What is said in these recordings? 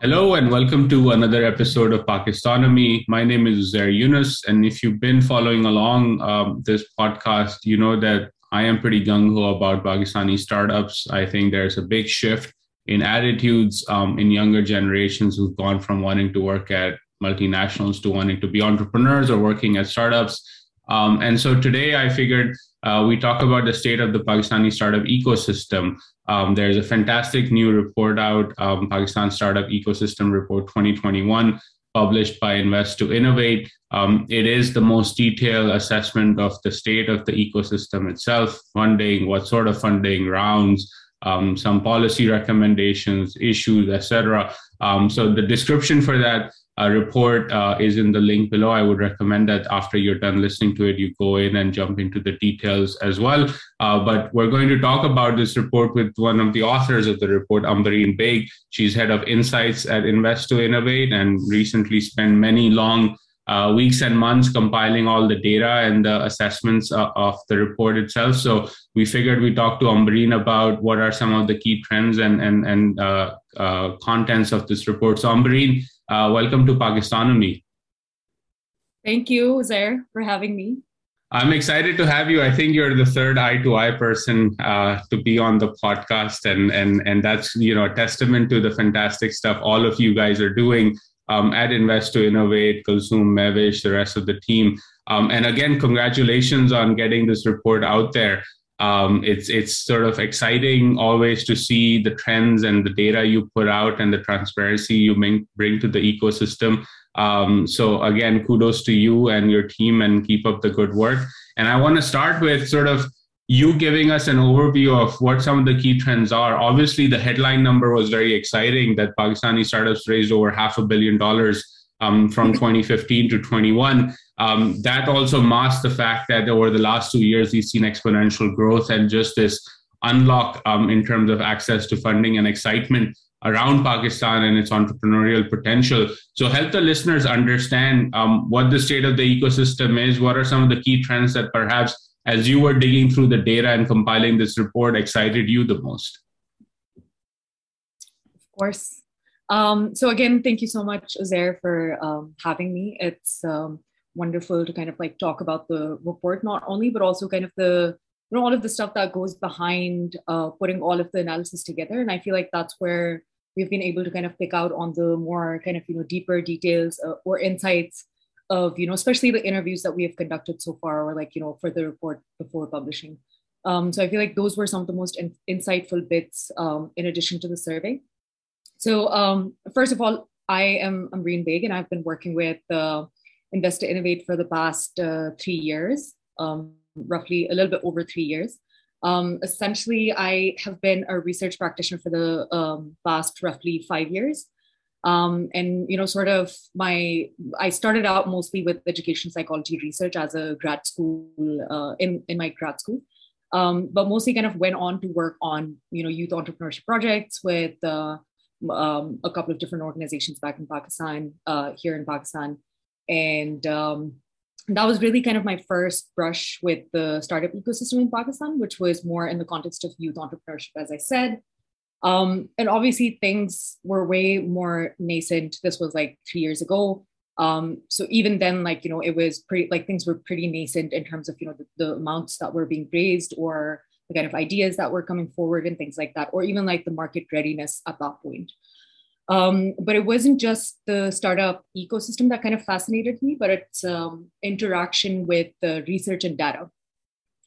Hello and welcome to another episode of Pakistonomy. My name is Uzair Younus, and if you've been following along um, this podcast, you know that I am pretty gung ho about Pakistani startups. I think there's a big shift in attitudes um, in younger generations who've gone from wanting to work at multinationals to wanting to be entrepreneurs or working at startups. Um, and so today I figured uh, we talk about the state of the Pakistani startup ecosystem. Um, there's a fantastic new report out, um, Pakistan Startup Ecosystem Report 2021, published by Invest to Innovate. Um, it is the most detailed assessment of the state of the ecosystem itself, funding, what sort of funding rounds, um, some policy recommendations, issues, etc. Um, so the description for that report uh, is in the link below. I would recommend that after you're done listening to it, you go in and jump into the details as well. Uh, but we're going to talk about this report with one of the authors of the report, Ambareen Baig. She's head of insights at Invest to Innovate and recently spent many long uh, weeks and months compiling all the data and the assessments uh, of the report itself. So we figured we talk to Ambareen about what are some of the key trends and and and uh, uh contents of this report. So Ambareen, uh, welcome to Pakistonomy. Thank you, Uzair, for having me. I'm excited to have you. I think you're the third i2i person uh, to be on the podcast, and and and that's you know a testament to the fantastic stuff all of you guys are doing um, at Invest to Innovate, Kulsum, Mevish, the rest of the team. Um, and again, congratulations on getting this report out there um, it's it's sort of exciting always to see the trends and the data you put out and the transparency you bring to the ecosystem. Um, so again, kudos to you and your team, and keep up the good work. And I want to start with sort of you giving us an overview of what some of the key trends are. Obviously, the headline number was very exciting that Pakistani startups raised over half a billion dollars um, from 2015 to 21. Um, that also masks the fact that over the last two years, we've seen exponential growth and just this unlock um, in terms of access to funding and excitement around Pakistan and its entrepreneurial potential. So, help the listeners understand um, what the state of the ecosystem is. What are some of the key trends that perhaps, as you were digging through the data and compiling this report, excited you the most? Of course. Um, so again, thank you so much, Uzair, for um, having me. It's um, wonderful to kind of like talk about the report, not only, but also kind of the, you know, all of the stuff that goes behind uh, putting all of the analysis together. And I feel like that's where we've been able to kind of pick out on the more kind of, you know, deeper details uh, or insights of, you know, especially the interviews that we have conducted so far or like, you know, for the report before publishing. Um, so I feel like those were some of the most in- insightful bits um, in addition to the survey. So um, first of all, I am Ambareen Baig, and I've been working with uh, Invest to Innovate for the past uh, three years, um, roughly a little bit over three years. Um, essentially, I have been a research practitioner for the um, past roughly five years. Um, and you know, sort of my I started out mostly with education psychology research as a grad school uh, in in my grad school, um, but mostly kind of went on to work on you know youth entrepreneurship projects with uh, um, a couple of different organizations back in Pakistan, uh, here in Pakistan. And um, that was really kind of my first brush with the startup ecosystem in Pakistan, which was more in the context of youth entrepreneurship, as I said. Um, and obviously, things were way more nascent. This was like three years ago. Um, so even then, like you know, it was pretty like things were pretty nascent in terms of you know the, the amounts that were being raised or kind of ideas that were coming forward and things like that, or even like the market readiness at that point. Um, but it wasn't just the startup ecosystem that kind of fascinated me, but its um, interaction with the research and data.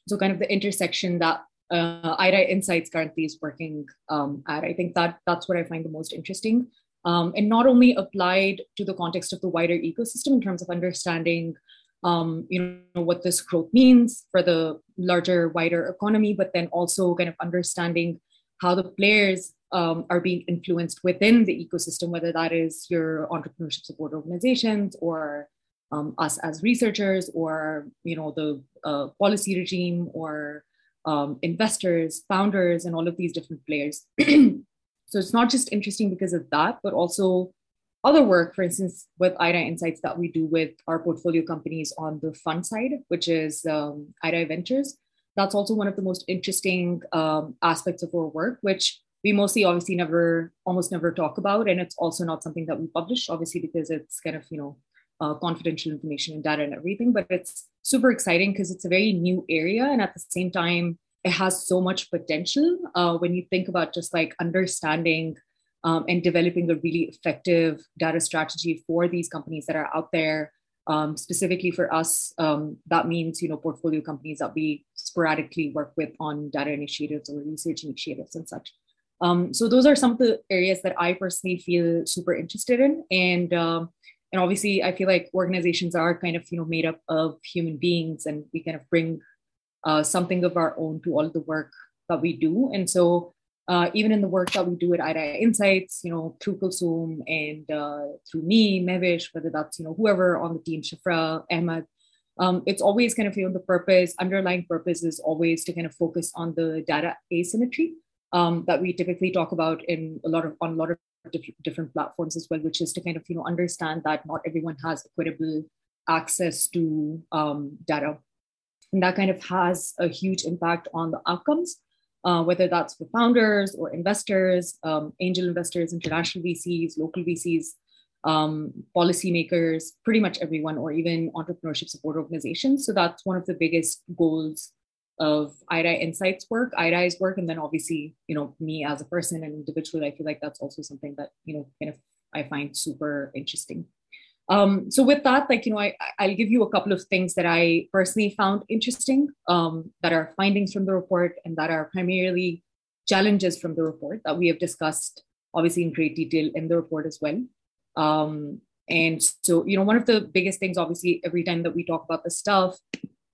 So, kind of the intersection that uh, i2i Insights currently is working um, at. I think that that's what I find the most interesting. Um, and not only applied to the context of the wider ecosystem in terms of understanding um, you know what this growth means for the larger wider economy but then also kind of understanding how the players um, are being influenced within the ecosystem whether that is your entrepreneurship support organizations or um, us as researchers or you know the uh, policy regime or um, investors founders and all of these different players. So it's not just interesting because of that but also other work, for instance, with i2i Insights that we do with our portfolio companies on the fund side, which is um, i2i Ventures. That's also one of the most interesting um, aspects of our work, which we mostly obviously never, almost never talk about. And it's also not something that we publish, obviously, because it's kind of, you know, uh, confidential information and data and everything. But it's super exciting because it's a very new area. And at the same time, it has so much potential uh, when you think about just like understanding um, and developing a really effective data strategy for these companies that are out there. Um, specifically for us, um, that means you know portfolio companies that we sporadically work with on data initiatives or research initiatives and such. Um, so those are some of the areas that I personally feel super interested in, and um, and obviously I feel like organizations are kind of you know made up of human beings, and we kind of bring uh, something of our own to all the work that we do, and so uh, even in the work that we do at i2i Insights, you know, through Kulsum and uh, through me, Mevish, whether that's, you know, whoever on the team, Shafra, Ahmed, um, it's always kind of, you know, the purpose, underlying purpose is always to kind of focus on the data asymmetry um, that we typically talk about in a lot of, on a lot of different platforms as well, which is to kind of, you know, understand that not everyone has equitable access to um, data. And that kind of has a huge impact on the outcomes uh, whether that's for founders or investors, um, angel investors, international VCs, local VCs, um, policymakers, pretty much everyone, or even entrepreneurship support organizations. So that's one of the biggest goals of i2i Insights work, i2i's work, and then obviously, you know, me as a person and individual, I feel like that's also something that you know, kind of I find super interesting. Um, so with that, like, you know, I, I'll give you a couple of things that I personally found interesting um, that are findings from the report and that are primarily challenges from the report that we have discussed, obviously in great detail in the report as well. Um, and so, you know, one of the biggest things, obviously, every time that we talk about the stuff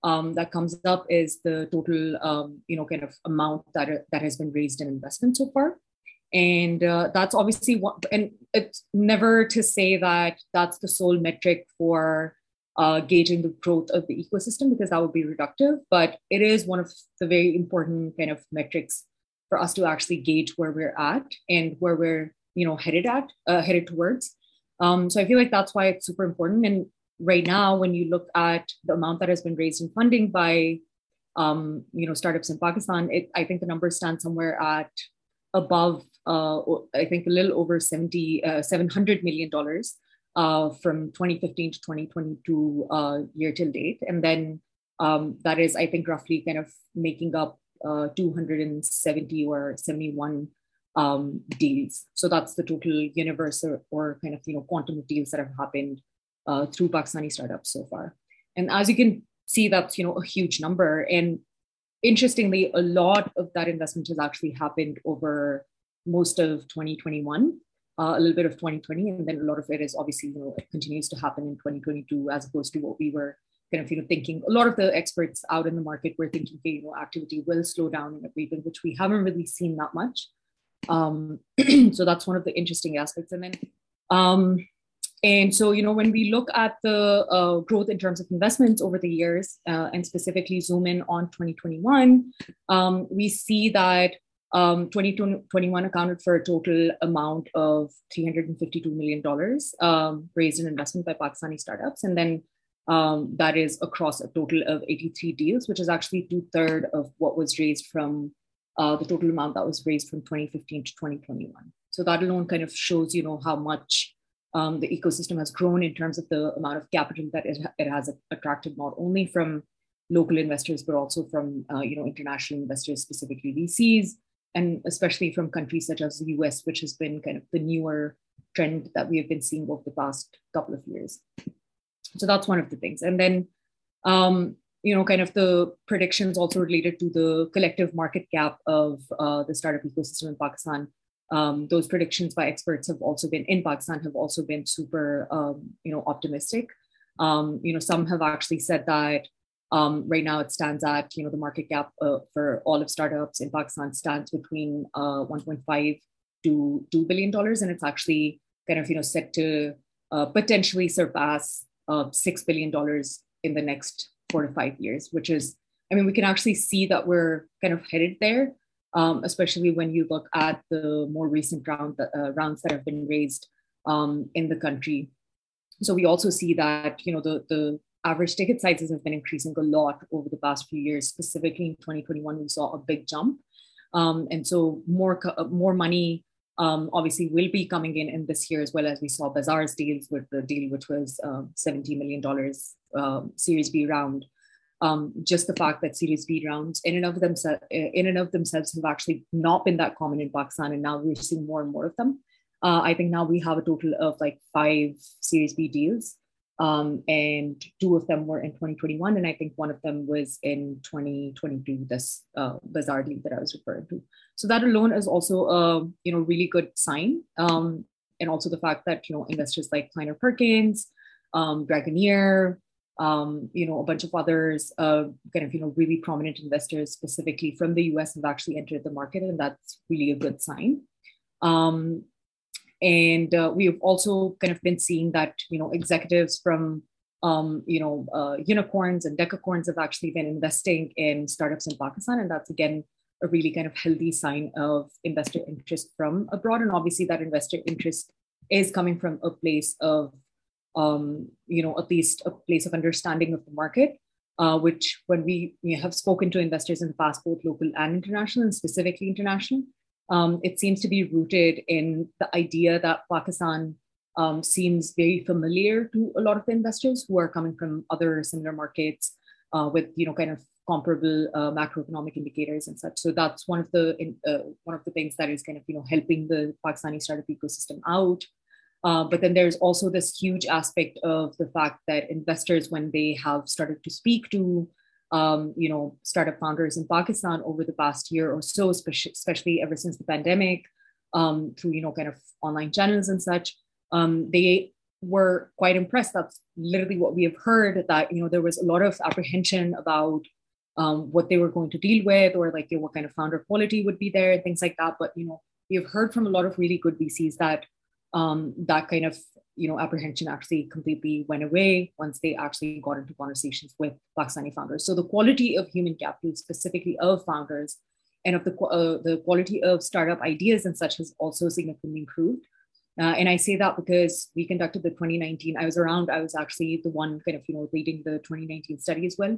um, that comes up is the total, um, you know, kind of amount that, that has been raised in investment so far and uh, that's obviously what and it's never to say that that's the sole metric for uh, gauging the growth of the ecosystem because that would be reductive but it is one of the very important kind of metrics for us to actually gauge where we're at and where we're you know headed at uh, headed towards. Um, so i feel like that's why it's super important. And right now when you look at the amount that has been raised in funding by um, you know startups in pakistan it, i think the number stands somewhere at above I think a little over 70, uh, 700 million dollars uh, from 2015 to 2022 uh, year till date, and then um, that is I think roughly kind of making up uh, 270 or 71 um, deals. So that's the total universe or, or, kind of you know quantum of deals that have happened uh, through Pakistani startups so far. And as you can see, that's you know a huge number. And interestingly, a lot of that investment has actually happened over most of 2021, uh, a little bit of 2020, and then a lot of it is obviously, you know, it continues to happen in 2022 as opposed to what we were kind of, you know, thinking. A lot of the experts out in the market were thinking, you know, activity will slow down in everything, which we haven't really seen that much. Um, so that's one of the interesting aspects. And then, um, and so, you know, when we look at the uh, growth in terms of investments over the years, uh, and specifically zoom in on 2021, um, we see that um, 2021 accounted for a total amount of $352 million um, raised in investment by Pakistani startups. And then um, that is across a total of 83 deals, which is actually two thirds of what was raised from uh, the total amount that was raised from 2015 to 2021. So that alone kind of shows, you know, how much um, the ecosystem has grown in terms of the amount of capital that it, it has attracted, not only from local investors, but also from, uh, you know, international investors, specifically VCs, and especially from countries such as the US, which has been kind of the newer trend that we have been seeing over the past couple of years. So that's one of the things. And then, um, you know, kind of the predictions also related to the collective market cap of uh, the startup ecosystem in Pakistan. Um, those predictions by experts have also been in Pakistan have also been super, um, you know, optimistic. Um, you know, some have actually said that um, right now, it stands at you know the market cap uh, for all of startups in Pakistan stands between uh, 1.5 to 2 billion dollars, and it's actually kind of you know set to uh, potentially surpass uh, six billion dollars in the next four to five years, which is I mean we can actually see that we're kind of headed there, um, especially when you look at the more recent round uh, rounds that have been raised um, in the country. So we also see that you know the the average ticket sizes have been increasing a lot over the past few years. Specifically in 2021, we saw a big jump. Um, and so more more money um, obviously will be coming in in this year as well as we saw Bazaar's deals with the deal which was um, $70 million um, Series B round. Um, just the fact that Series B rounds in and of themselves in and of themselves have actually not been that common in Pakistan, and now we're seeing more and more of them. Uh, I think now we have a total of like five Series B deals, um, and two of them were in 2021, and I think one of them was in 2022. This uh, Bazaar deal that I was referring to. So that alone is also a you know really good sign, um, and also the fact that you know investors like Kleiner Perkins, um, Dragoneer, um, you know, a bunch of others, uh, kind of, you know, really prominent investors specifically from the US have actually entered the market, and that's really a good sign. Um, and uh, we have also kind of been seeing that you know executives from um, you know uh, unicorns and decacorns have actually been investing in startups in Pakistan, and that's again a really kind of healthy sign of investor interest from abroad. And obviously, that investor interest is coming from a place of um, you know at least a place of understanding of the market. Uh, which, when we know, have spoken to investors in the past, both local and international, and specifically international, um, it seems to be rooted in the idea that Pakistan um, seems very familiar to a lot of the investors who are coming from other similar markets uh, with you know kind of comparable uh, macroeconomic indicators and such. So that's one of the in, uh, one of the things that is kind of you know helping the Pakistani startup ecosystem out. Uh, but then there's also this huge aspect of the fact that investors, when they have started to speak to um, you know, startup founders in Pakistan over the past year or so, especially, ever since the pandemic, um, through you know, kind of online channels and such. Um, they were quite impressed. That's literally what we have heard. That you know, there was a lot of apprehension about um, what they were going to deal with, or like you know, what kind of founder quality would be there, and things like that. But you know, we have heard from a lot of really good VCs that um, that kind of you know apprehension actually completely went away once they actually got into conversations with Pakistani founders. So the quality of human capital, specifically of founders, and of the uh, the quality of startup ideas and such has also significantly improved. Uh, and I say that because we conducted the 2019. I was around. I was actually the one kind of you know leading the 2019 study as well.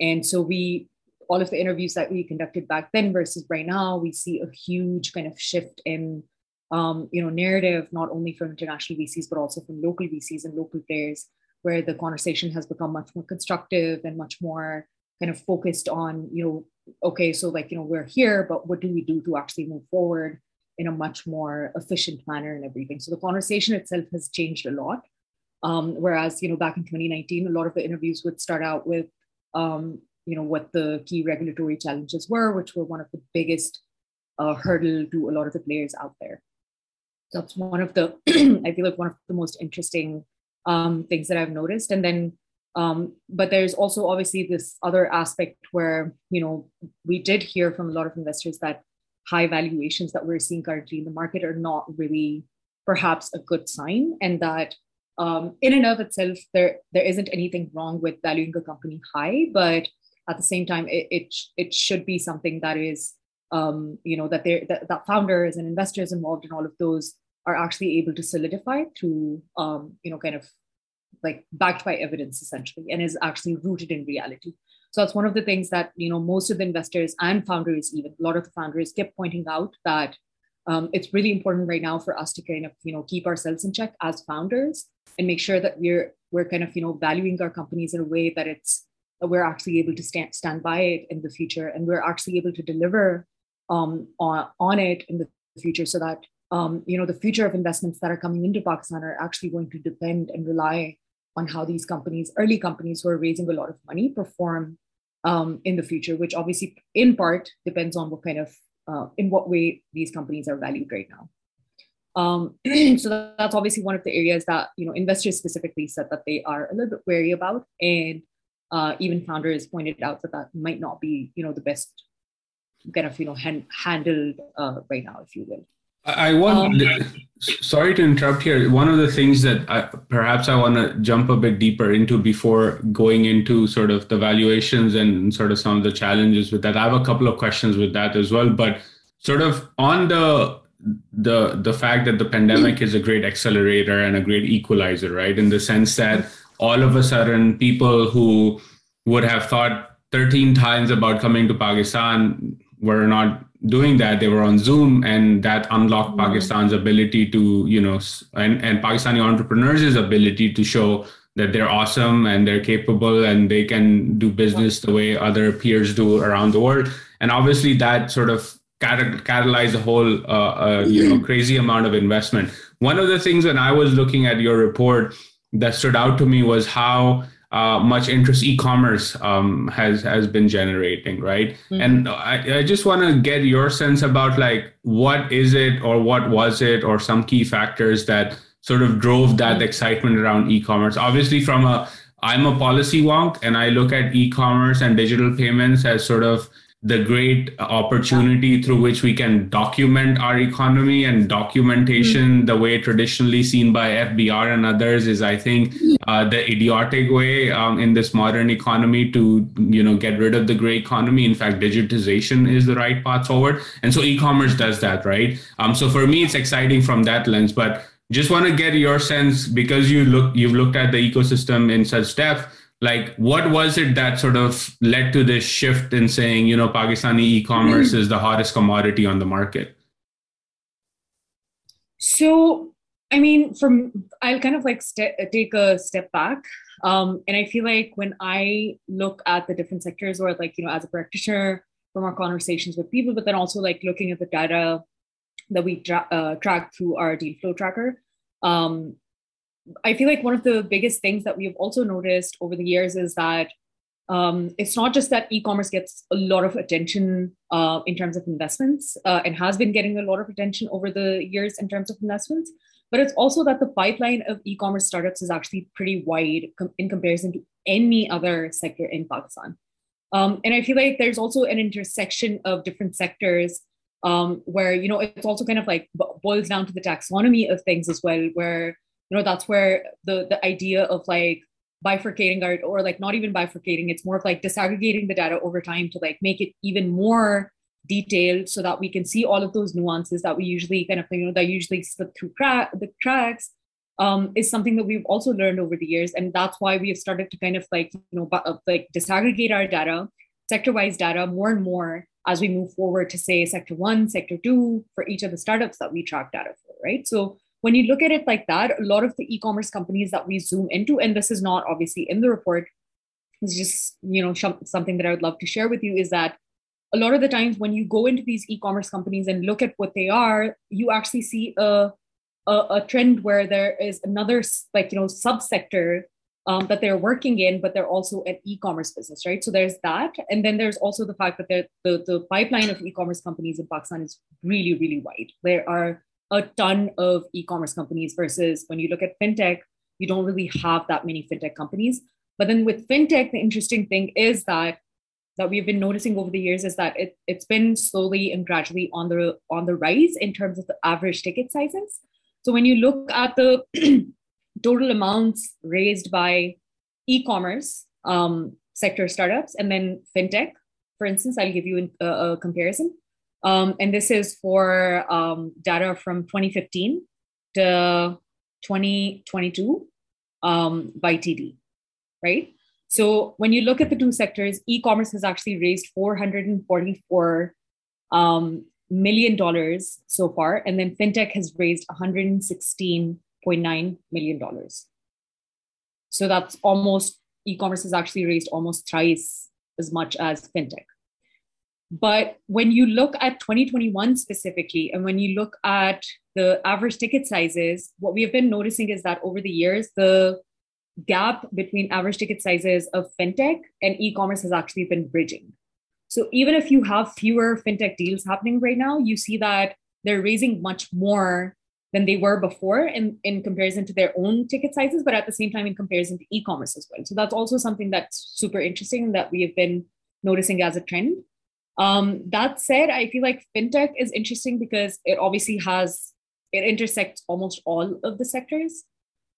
And so we all of the interviews that we conducted back then versus right now, we see a huge kind of shift in um, you know, narrative, not only from international VCs, but also from local VCs and local players, where the conversation has become much more constructive and much more kind of focused on, you know, okay, so like, you know, we're here, but what do we do to actually move forward in a much more efficient manner and everything? So the conversation itself has changed a lot. Um, whereas, you know, back in 2019, a lot of the interviews would start out with, um, you know, what the key regulatory challenges were, which were one of the biggest uh, hurdle to a lot of the players out there that's one of the i feel like one of the most interesting um, things that i've noticed. And then um, but there's also obviously this other aspect where you know we did hear from a lot of investors that high valuations that we're seeing currently in the market are not really perhaps a good sign. And that um, in and of itself there there isn't anything wrong with valuing a company high but at the same time it, it, it should be something that is um, you know that they that, that founders and investors involved in all of those are actually able to solidify through um, you know kind of like backed by evidence essentially and is actually rooted in reality. So that's one of the things that you know most of the investors and founders even a lot of the founders kept pointing out that um, it's really important right now for us to kind of you know keep ourselves in check as founders and make sure that we're we're kind of you know valuing our companies in a way that it's that we're actually able to stand stand by it in the future and we're actually able to deliver um, on, on it in the future so that um, you know the future of investments that are coming into pakistan are actually going to depend and rely on how these companies early companies who are raising a lot of money perform um, in the future which obviously in part depends on what kind of uh, in what way these companies are valued right now. Um, so that's obviously one of the areas that you know investors specifically said that they are a little bit wary about. And uh, even founders pointed out that that might not be you know the best kind of you know hand, handled uh, right now, if you will. I want. Um, sorry to interrupt here. One of the things that I, perhaps I want to jump a bit deeper into before going into sort of the valuations and sort of some of the challenges with that. I have a couple of questions with that as well, but sort of on the the the fact that the pandemic is a great accelerator and a great equalizer, right? In the sense that all of a sudden people who would have thought 13 times about coming to Pakistan were not doing that. They were on zoom and that unlocked mm-hmm. pakistan's ability to you know and, and pakistani entrepreneurs' ability to show that they're awesome and they're capable and they can do business the way other peers do around the world. And obviously that sort of catalyze a whole uh, uh, you know crazy amount of investment. One of the things when i was looking at your report that stood out to me was how uh, much interest e-commerce um, has has been generating, right? Mm-hmm. And I, I just want to get your sense about like what is it or what was it or some key factors that sort of drove that mm-hmm. excitement around e-commerce. Obviously, from a I'm a policy wonk, and I look at e-commerce and digital payments as sort of the great opportunity through which we can document our economy and documentation mm-hmm. the way traditionally seen by fbr and others is i think uh, the idiotic way um, in this modern economy to you know get rid of the gray economy. In fact digitization is the right path forward. And so e-commerce does that right? Um, so for me it's exciting from that lens. But just want to get your sense because you look you've looked at the ecosystem in such depth like what was it that sort of led to this shift in saying you know pakistani e-commerce mm-hmm. is the hottest commodity on the market so i mean from i'll kind of like st- take a step back um, and i feel like when i look at the different sectors or like you know as a practitioner from our conversations with people but then also like looking at the data that we tra- uh, track through our deal flow tracker um, I feel like one of the biggest things that we have also noticed over the years is that um, it's not just that e-commerce gets a lot of attention uh, in terms of investments uh, and has been getting a lot of attention over the years in terms of investments, but it's also that the pipeline of e-commerce startups is actually pretty wide com- in comparison to any other sector in Pakistan. Um, and I feel like there's also an intersection of different sectors um, where you know it's also kind of like boils down to the taxonomy of things as well, where you know that's where the the idea of like bifurcating our or like not even bifurcating it's more of like disaggregating the data over time to like make it even more detailed so that we can see all of those nuances that we usually kind of you know that usually slip through crack the cracks um, is something that we've also learned over the years. And that's why we have started to kind of like you know like disaggregate our data sector-wise data more and more as we move forward to say sector one sector two for each of the startups that we track data for right? So when you look at it like that, a lot of the e-commerce companies that we zoom into, and this is not obviously in the report, it's just you know something that I would love to share with you is that a lot of the times when you go into these e-commerce companies and look at what they are, you actually see a a, a trend where there is another like you know subsector um, that they're working in, but they're also an e-commerce business, right? So there's that, and then there's also the fact that the the pipeline of e-commerce companies in Pakistan is really really wide. There are a ton of e-commerce companies versus when you look at fintech, you don't really have that many fintech companies. But then with fintech, the interesting thing is that that we've been noticing over the years is that it, it's been slowly and gradually on the on the rise in terms of the average ticket sizes. So when you look at the total amounts raised by e-commerce um, sector startups and then fintech, for instance, I'll give you a, a comparison. Um, and this is for um, data from 2015 to 2022 um, by TD, right? So when you look at the two sectors, e-commerce has actually raised 444 um, million dollars so far, and then fintech has raised 116.9 million dollars. So that's almost e-commerce has actually raised almost thrice as much as fintech. But when you look at 2021 specifically, and when you look at the average ticket sizes, what we have been noticing is that over the years, the gap between average ticket sizes of fintech and e commerce has actually been bridging. So even if you have fewer fintech deals happening right now, you see that they're raising much more than they were before in, in comparison to their own ticket sizes, but at the same time in comparison to e commerce as well. So that's also something that's super interesting that we have been noticing as a trend. Um, that said, I feel like fintech is interesting because it obviously has it intersects almost all of the sectors.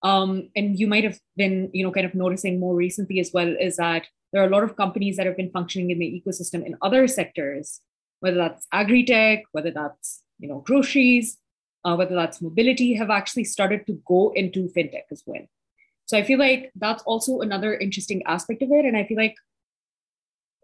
Um, and you might have been, you know, kind of noticing more recently as well is that there are a lot of companies that have been functioning in the ecosystem in other sectors, whether that's agri-tech, whether that's you know groceries, uh, whether that's mobility, have actually started to go into fintech as well. So I feel like that's also another interesting aspect of it, and I feel like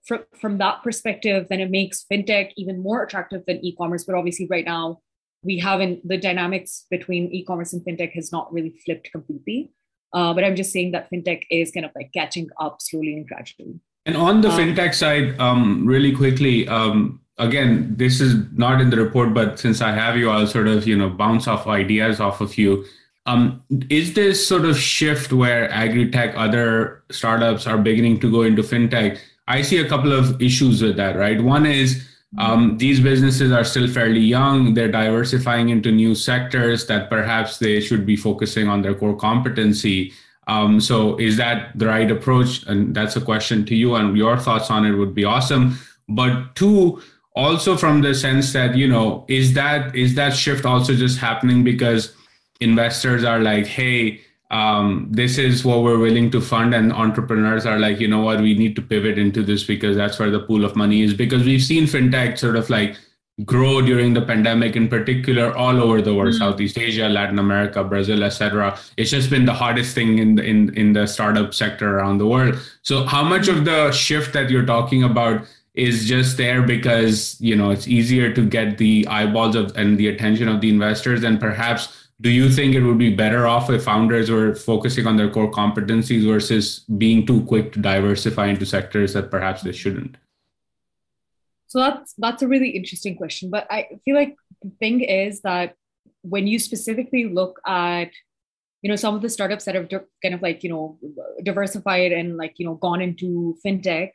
from, from that perspective, then it makes fintech even more attractive than e-commerce. But obviously, right now, we haven't the dynamics between e-commerce and fintech has not really flipped completely. Uh, but I'm just saying that fintech is kind of like catching up slowly and gradually. And on the um, fintech side, um, really quickly, um, again, this is not in the report, but since I have you, I'll sort of you know bounce off ideas off of you. Um, is this sort of shift where agri-tech, other startups are beginning to go into fintech? I see a couple of issues with that, right? One is um, these businesses are still fairly young. They're diversifying into new sectors that perhaps they should be focusing on their core competency. Um, so, is that the right approach? And that's a question to you, and your thoughts on it would be awesome. But two, also from the sense that you know, is that is that shift also just happening because investors are like, hey, um, this is what we're willing to fund and entrepreneurs are like you know what we need to pivot into this because that's where the pool of money is. Because we've seen fintech sort of like grow during the pandemic in particular all over the world mm. southeast asia latin america brazil etc it's just been the hardest thing in the in, in the startup sector around the world. So how much of the shift that you're talking about is just there because you know it's easier to get the eyeballs of and the attention of the investors and perhaps do you think it would be better off if founders were focusing on their core competencies versus being too quick to diversify into sectors that perhaps they shouldn't? So that's that's a really interesting question but i feel like the thing is that when you specifically look at you know some of the startups that have kind of like you know diversified and like you know gone into fintech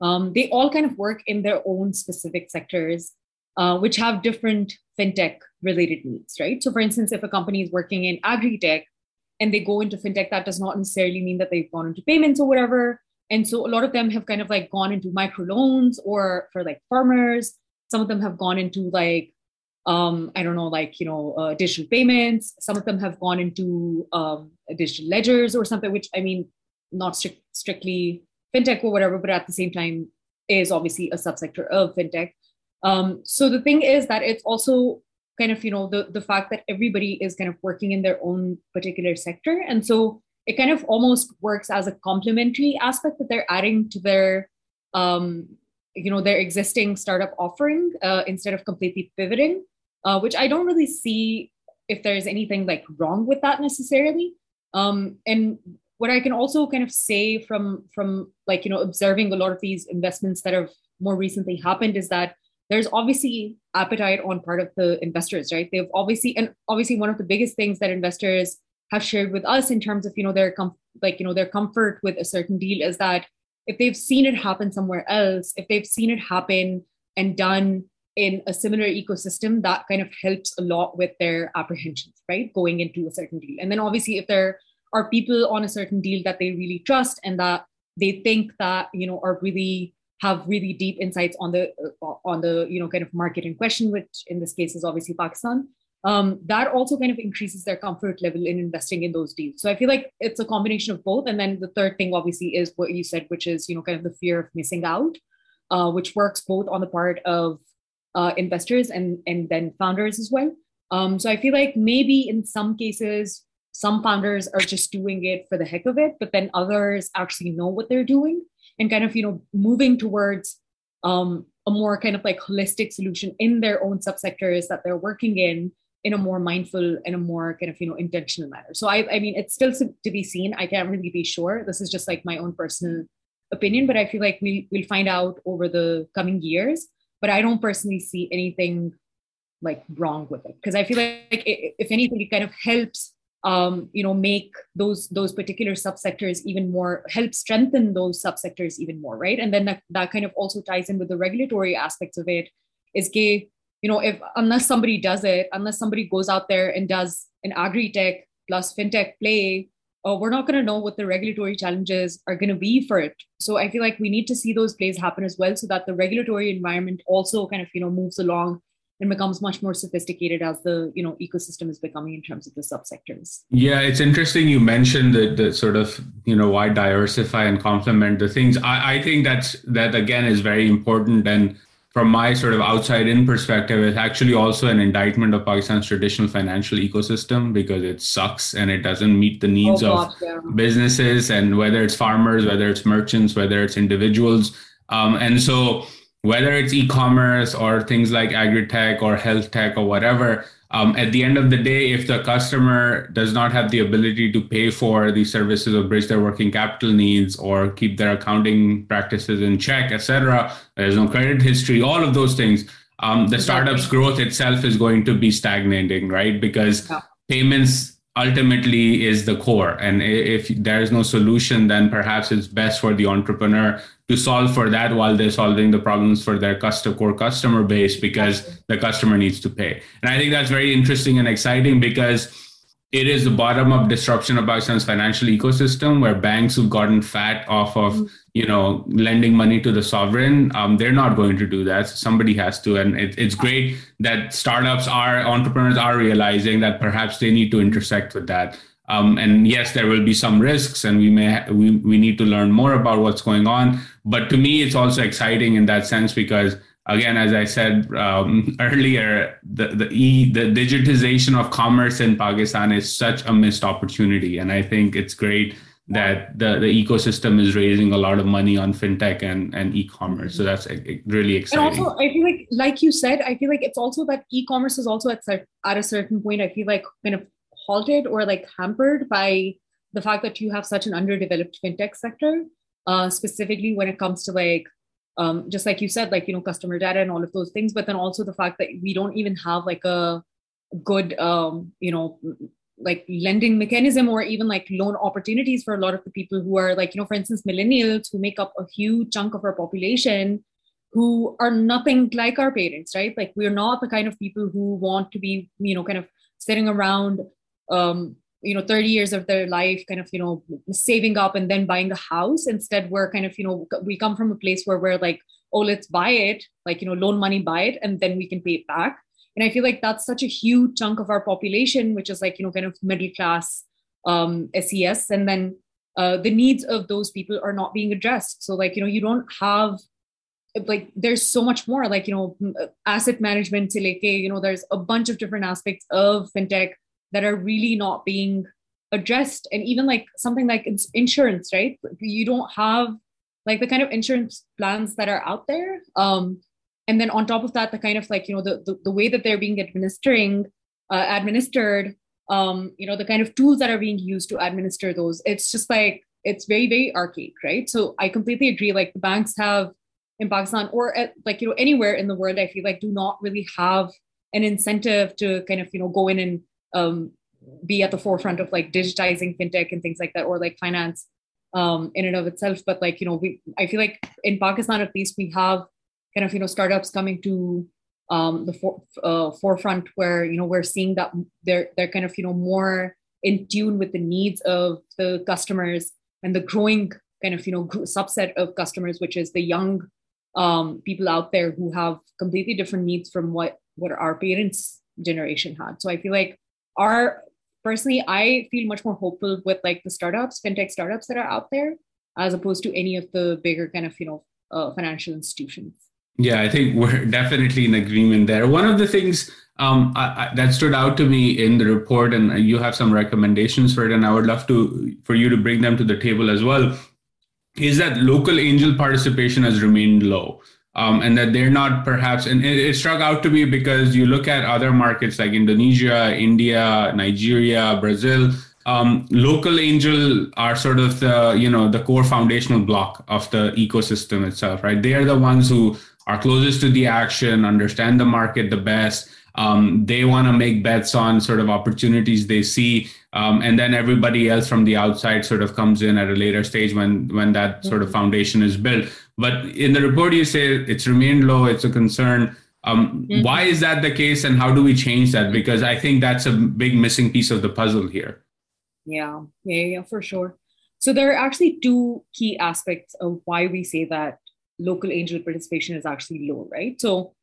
um, they all kind of work in their own specific sectors uh, which have different fintech related needs, right? So, for instance, if a company is working in agri tech and they go into fintech, that does not necessarily mean that they've gone into payments or whatever. And so, a lot of them have kind of like gone into micro loans or for like farmers. Some of them have gone into like, um, I don't know, like, you know, uh, digital payments. Some of them have gone into um, digital ledgers or something, which I mean, not strict, strictly fintech or whatever, but at the same time is obviously a subsector of fintech. Um, so the thing is that it's also kind of you know the the fact that everybody is kind of working in their own particular sector. And so it kind of almost works as a complementary aspect that they're adding to their um, you know their existing startup offering uh, instead of completely pivoting uh, which i don't really see if there's anything like wrong with that necessarily. Um, and what i can also kind of say from from like you know observing a lot of these investments that have more recently happened is that there's obviously appetite on part of the investors, right? They've obviously, and obviously one of the biggest things that investors have shared with us in terms of, you know, their com- like, you know, their comfort with a certain deal is that if they've seen it happen somewhere else, if they've seen it happen and done in a similar ecosystem, that kind of helps a lot with their apprehensions, right? Going into a certain deal. And then obviously if there are people on a certain deal that they really trust and that they think that, you know, are really have really deep insights on the uh, on the you know kind of market in question, which in this case is obviously Pakistan. Um, that also kind of increases their comfort level in investing in those deals. So I feel like it's a combination of both. And then the third thing, obviously, is what you said, which is you know kind of the fear of missing out, uh, which works both on the part of uh, investors and and then founders as well. Um, so I feel like maybe in some cases some founders are just doing it for the heck of it, but then others actually know what they're doing and kind of you know moving towards um, a more kind of like holistic solution in their own subsectors that they're working in in a more mindful and a more kind of you know intentional manner. So i i mean it's still to be seen. I can't really be sure. This is just like my own personal opinion but i feel like we, we'll find out over the coming years. But i don't personally see anything like wrong with it. Because i feel like if anything it kind of helps um, you know make those those particular subsectors even more help strengthen those subsectors even more right? And then that, that kind of also ties in with the regulatory aspects of it is gay you know if unless somebody does it unless somebody goes out there and does an agri-tech plus fintech play uh, we're not going to know what the regulatory challenges are going to be for it. So i feel like we need to see those plays happen as well so that the regulatory environment also kind of you know moves along and becomes much more sophisticated as the you know ecosystem is becoming in terms of the subsectors. Yeah it's interesting you mentioned the, the sort of you know why diversify and complement the things. I, I think that's that again is very important. And from my sort of outside in perspective it's actually also an indictment of pakistan's traditional financial ecosystem because it sucks and it doesn't meet the needs oh, of yeah. businesses and whether it's farmers whether it's merchants whether it's individuals. Um, and so whether it's e-commerce or things like agri-tech or health tech or whatever, um, at the end of the day, if the customer does not have the ability to pay for these services or bridge their working capital needs or keep their accounting practices in check, etc there's no credit history, all of those things, um, the startup's growth itself is going to be stagnating, right? Because payments ultimately is the core. And if there is no solution, then perhaps it's best for the entrepreneur to solve for that while they're solving the problems for their core customer base because the customer needs to pay. And I think that's very interesting and exciting because it is the bottom up disruption of Pakistan's financial ecosystem where banks who've gotten fat off of mm-hmm. You know lending money to the sovereign um, they're not going to do that. So somebody has to. And it, it's great that startups are entrepreneurs are realizing that perhaps they need to intersect with that. Um, and yes there will be some risks and we may we, we need to learn more about what's going on. But to me it's also exciting in that sense because again, as I said um, earlier, the the, e, the digitization of commerce in Pakistan is such a missed opportunity, and I think it's great that the, the ecosystem is raising a lot of money on fintech and, and e-commerce. So that's really exciting. And also, I feel like, like you said, I feel like it's also that e-commerce is also at, at a certain point, I feel like kind of halted or like hampered by the fact that you have such an underdeveloped fintech sector, uh, specifically when it comes to like um, just like you said, like, you know, customer data and all of those things, but then also the fact that we don't even have like a good, um, you know, like lending mechanism or even like loan opportunities for a lot of the people who are like, you know, for instance, millennials who make up a huge chunk of our population who are nothing like our parents, right? Like we're not the kind of people who want to be, you know, kind of sitting around um, you know 30 years of their life kind of you know saving up and then buying a house instead we're kind of you know we come from a place where we're like oh let's buy it like you know loan money buy it and then we can pay it back and i feel like that's such a huge chunk of our population which is like you know kind of middle class um ses and then uh, the needs of those people are not being addressed. So like you know you don't have like there's so much more like you know asset management you know there's a bunch of different aspects of fintech that are really not being addressed. And even like something like insurance right? You don't have like the kind of insurance plans that are out there um and then on top of that the kind of like you know the the, the way that they're being administering uh, administered um you know the kind of tools that are being used to administer those it's just like it's very very archaic right so i completely agree like the banks have in pakistan or at, like you know anywhere in the world i feel like do not really have an incentive to kind of you know go in and um, be at the forefront of like digitizing fintech and things like that, or like finance um, in and of itself. But like you know, we I feel like in Pakistan at least we have kind of you know startups coming to um, the for, uh, forefront where you know we're seeing that they're they're kind of you know more in tune with the needs of the customers and the growing kind of you know subset of customers, which is the young um, people out there who have completely different needs from what what our parents generation had. So I feel like are personally i feel much more hopeful with like the startups fintech startups that are out there as opposed to any of the bigger kind of you know uh, financial institutions yeah i think we're definitely in agreement there. One of the things um, I, I, that stood out to me in the report and you have some recommendations for it and i would love to for you to bring them to the table as well is that local angel participation has remained low. Um, and that they're not perhaps and it, it, struck out to me because you look at other markets like indonesia india nigeria brazil um, local angel are sort of the you know the core foundational block of the ecosystem itself right? They are the ones who are closest to the action understand the market the best um, they want to make bets on sort of opportunities they see um, and then everybody else from the outside sort of comes in at a later stage when when that sort of mm-hmm. foundation is built but in the report, you say it's remained low, it's a concern. Um, mm-hmm. Why is that the case, and how do we change that? Because I think that's a big missing piece of the puzzle here. Yeah, yeah, yeah, for sure. So there are actually two key aspects of why we say that local angel participation is actually low, right? So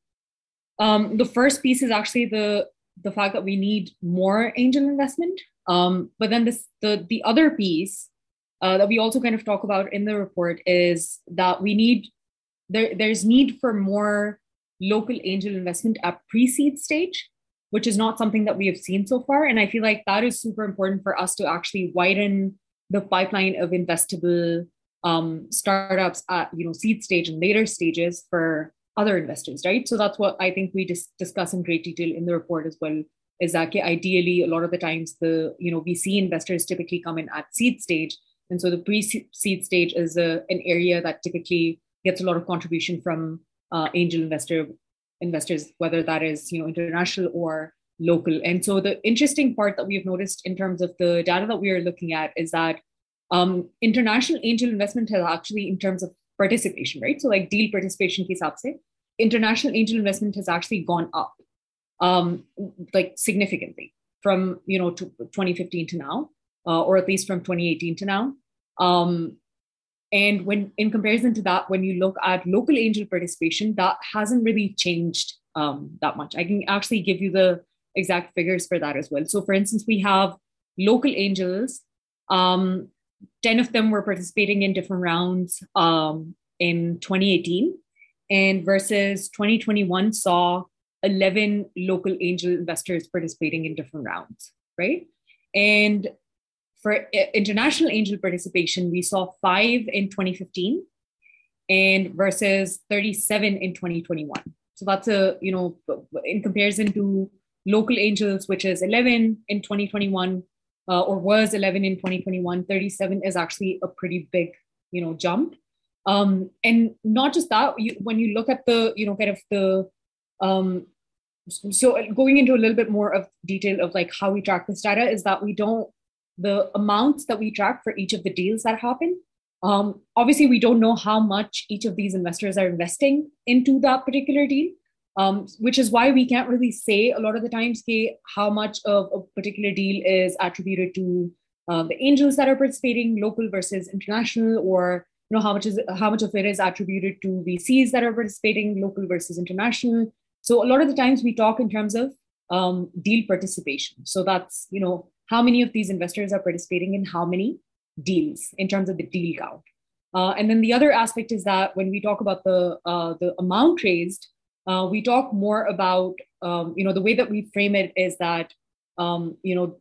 um, the first piece is actually the the fact that we need more angel investment. Um, but then this the the other piece uh, that we also kind of talk about in the report is that we need there there's need for more local angel investment at pre-seed stage which is not something that we have seen so far and i feel like that is super important for us to actually widen the pipeline of investable um, startups at you know seed stage and later stages for other investors, right? So that's what I think we dis- discuss in great detail in the report as well. Is that ideally a lot of the times the you know VC investors typically come in at seed stage, and so the pre-seed stage is a, an area that typically gets a lot of contribution from uh, angel investor investors, whether that is you know international or local. And so the interesting part that we've noticed in terms of the data that we are looking at is that um, international angel investment has actually, in terms of participation, right? So like deal participation ke say, international angel investment has actually gone up, um, like significantly from you know to 2015 to now, uh, or at least from 2018 to now. Um, and when in comparison to that, when you look at local angel participation, that hasn't really changed um, that much. I can actually give you the exact figures for that as well. So, for instance, we have local angels. Um, 10 of them were participating in different rounds um, in 2018, and versus 2021 saw 11 local angel investors participating in different rounds, right? And for international angel participation, we saw five in 2015 and versus 37 in 2021. So that's a, you know, in comparison to local angels, which is 11 in 2021, uh, or was 11 in 2021, 37 is actually a pretty big, you know, jump. Um, and not just that, you, when you look at the, you know, kind of the, um, so going into a little bit more of detail of like how we track this data is that we don't the amounts that we track for each of the deals that happen. Um, obviously, we don't know how much each of these investors are investing into that particular deal, um, which is why we can't really say a lot of the times okay, how much of a particular deal is attributed to uh, the angels that are participating, local versus international, or you know how much is how much of it is attributed to VCs that are participating, local versus international. So a lot of the times we talk in terms of um, deal participation. So that's you know how many of these investors are participating in how many deals in terms of the deal count. Uh, and then the other aspect is that when we talk about the uh, the amount raised, uh, we talk more about um, you know the way that we frame it is that um, you know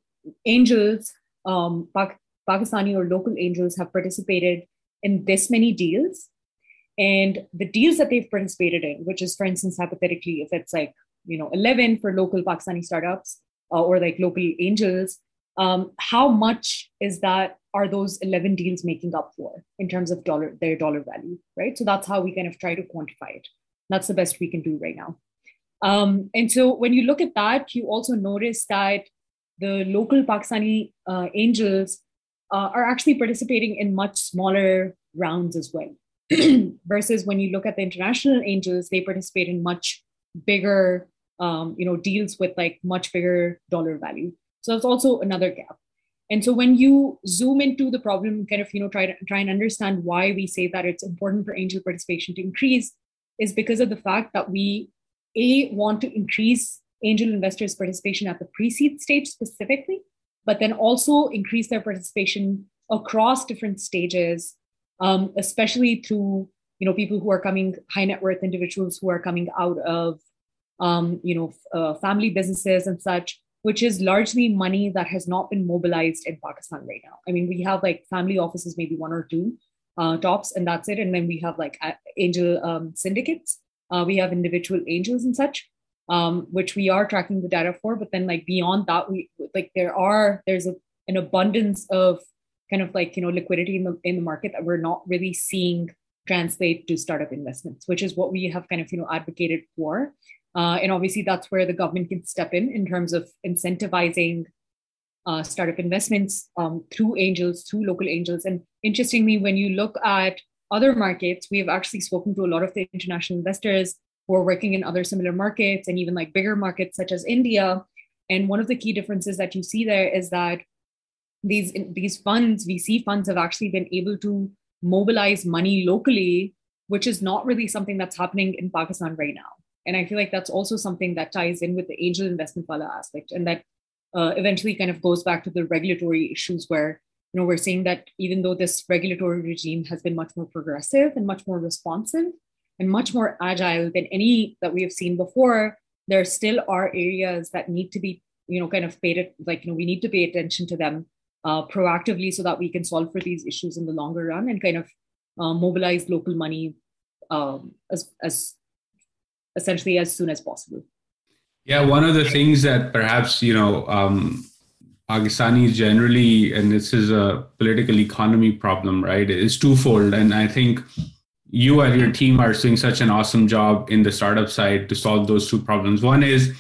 angels, um, Pak- Pakistani or local angels have participated in this many deals, and the deals that they've participated in, which is for instance hypothetically if it's like you know 11 for local Pakistani startups uh, or like local angels, um, how much is that are those 11 deals making up for in terms of dollar their dollar value right? So that's how we kind of try to quantify it that's the best we can do right now. Um, and so when you look at that you also notice that the local pakistani uh, angels uh, are actually participating in much smaller rounds as well. Versus when you look at the international angels they participate in much bigger um, you know deals with like much bigger dollar value. So that's also another gap. And so when you zoom into the problem, kind of, you know, try to try and understand why we say that it's important for angel participation to increase is because of the fact that we a want to increase angel investors participation at the pre-seed stage specifically, but then also increase their participation across different stages, um, especially through you know people who are coming high net worth individuals who are coming out of um, you know uh, family businesses and such which is largely money that has not been mobilized in Pakistan right now. I mean, we have like family offices, maybe one or two uh, tops, and that's it. And then we have like angel um, syndicates. Uh, we have individual angels and such, um, which we are tracking the data for. But then, like beyond that, we like there are there's a, an abundance of kind of like you know liquidity in the in the market that we're not really seeing translate to startup investments, which is what we have kind of you know advocated for. Uh, and obviously, that's where the government can step in in terms of incentivizing uh, startup investments um, through angels, through local angels. And interestingly, when you look at other markets, we have actually spoken to a lot of the international investors who are working in other similar markets and even like bigger markets such as India. And one of the key differences that you see there is that these these funds, VC funds, have actually been able to mobilize money locally, which is not really something that's happening in Pakistan right now. And I feel like that's also something that ties in with the angel investment wala aspect, and that uh, eventually kind of goes back to the regulatory issues where you know we're seeing that even though this regulatory regime has been much more progressive and much more responsive and much more agile than any that we have seen before, there still are areas that need to be you know kind of paid like you know we need to pay attention to them uh, proactively so that we can solve for these issues in the longer run and kind of uh, mobilize local money um, as, as essentially as soon as possible. Yeah, one of the things that perhaps you know um, Pakistanis generally, and this is a political economy problem, right? Is twofold, and I think you and your team are doing such an awesome job in the startup side to solve those two problems. One is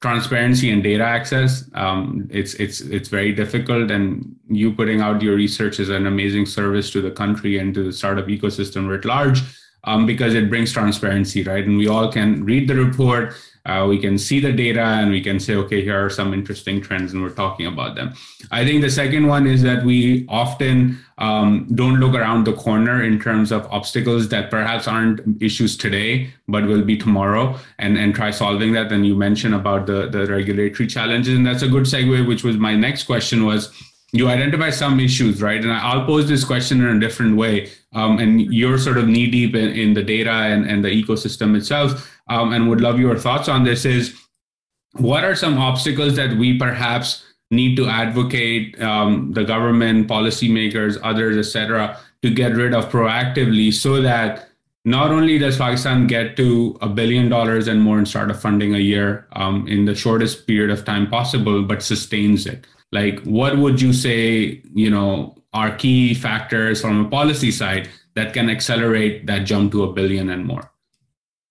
transparency and data access. Um, it's it's it's very difficult, and you putting out your research is an amazing service to the country and to the startup ecosystem writ large. Um, because it brings transparency, right? And we all can read the report, uh, we can see the data and we can say, okay, here are some interesting trends, and we're talking about them. I think the second one is that we often um, don't look around the corner in terms of obstacles that perhaps aren't issues today, but will be tomorrow, and, and try solving that. And you mentioned about the, the regulatory challenges, and that's a good segue, which was my next question was, you identify some issues, right? And I'll pose this question in a different way. Um, and you're sort of knee deep in, in the data and, and the ecosystem itself um, and would love your thoughts on this is what are some obstacles that we perhaps need to advocate um, the government policymakers others etc to get rid of proactively so that not only does pakistan get to a billion dollars and more in startup funding a year um, in the shortest period of time possible but sustains it? Like what would you say you know are key factors from a policy side that can accelerate that jump to a billion and more?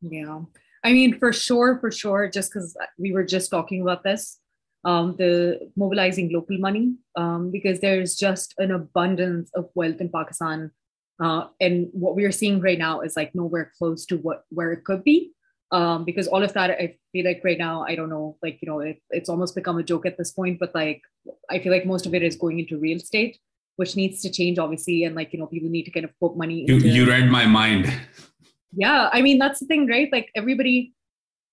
Yeah I mean, for sure, for sure, just because we were just talking about this, um, the mobilizing local money, um, because there's just an abundance of wealth in Pakistan. Uh, and what we are seeing right now is like nowhere close to what where it could be. Um, because all of that, I feel like right now, I don't know, like, you know, it, it's almost become a joke at this point, but like, I feel like most of it is going into real estate, which needs to change, obviously. And like, you know, people need to kind of put money. You, into- you read my mind yeah i mean that's the thing right? Like everybody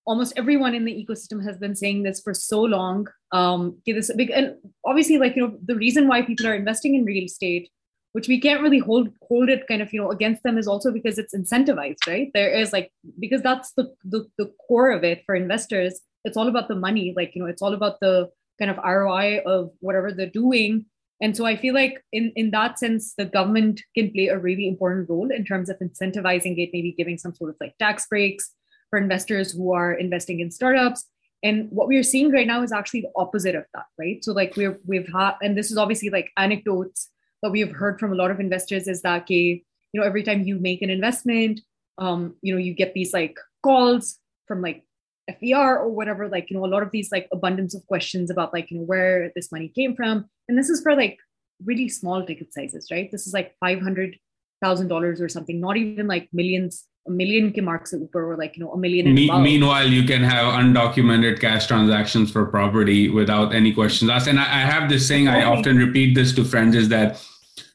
almost everyone in the ecosystem has been saying this for so long. Um this big and obviously like you know the reason why people are investing in real estate which we can't really hold hold it kind of you know against them is also because it's incentivized right? There is like because that's the, the the core of it for investors. It's all about the money like you know it's all about the kind of roi of whatever they're doing and so I feel like in, in that sense, the government can play a really important role in terms of incentivizing it, maybe giving some sort of like tax breaks for investors who are investing in startups. And what we are seeing right now is actually the opposite of that, right? So like we're we've had, and this is obviously like anecdotes that we have heard from a lot of investors is that okay, you know, every time you make an investment, um, you know, you get these like calls from like FBR or whatever, like, you know, a lot of these like abundance of questions about like, you know, where this money came from. And this is for like really small ticket sizes, right? This is like $500,000 or something, not even like millions, a million ke marks or like, you know, a million. Me- meanwhile, you can have undocumented cash transactions for property without any questions asked. And I, I have this saying, I often repeat this to friends is that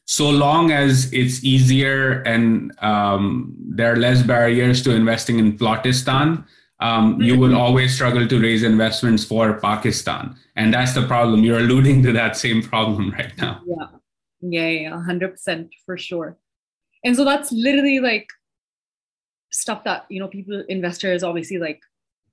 so long as it's easier and um, there are less barriers to investing in Plotistan, um, you will always struggle to raise investments for Pakistan. And that's the problem. You're alluding to that same problem right now. Yeah. Yeah, yeah, 100% for sure. And so that's literally like stuff that, you know, people, investors, obviously like,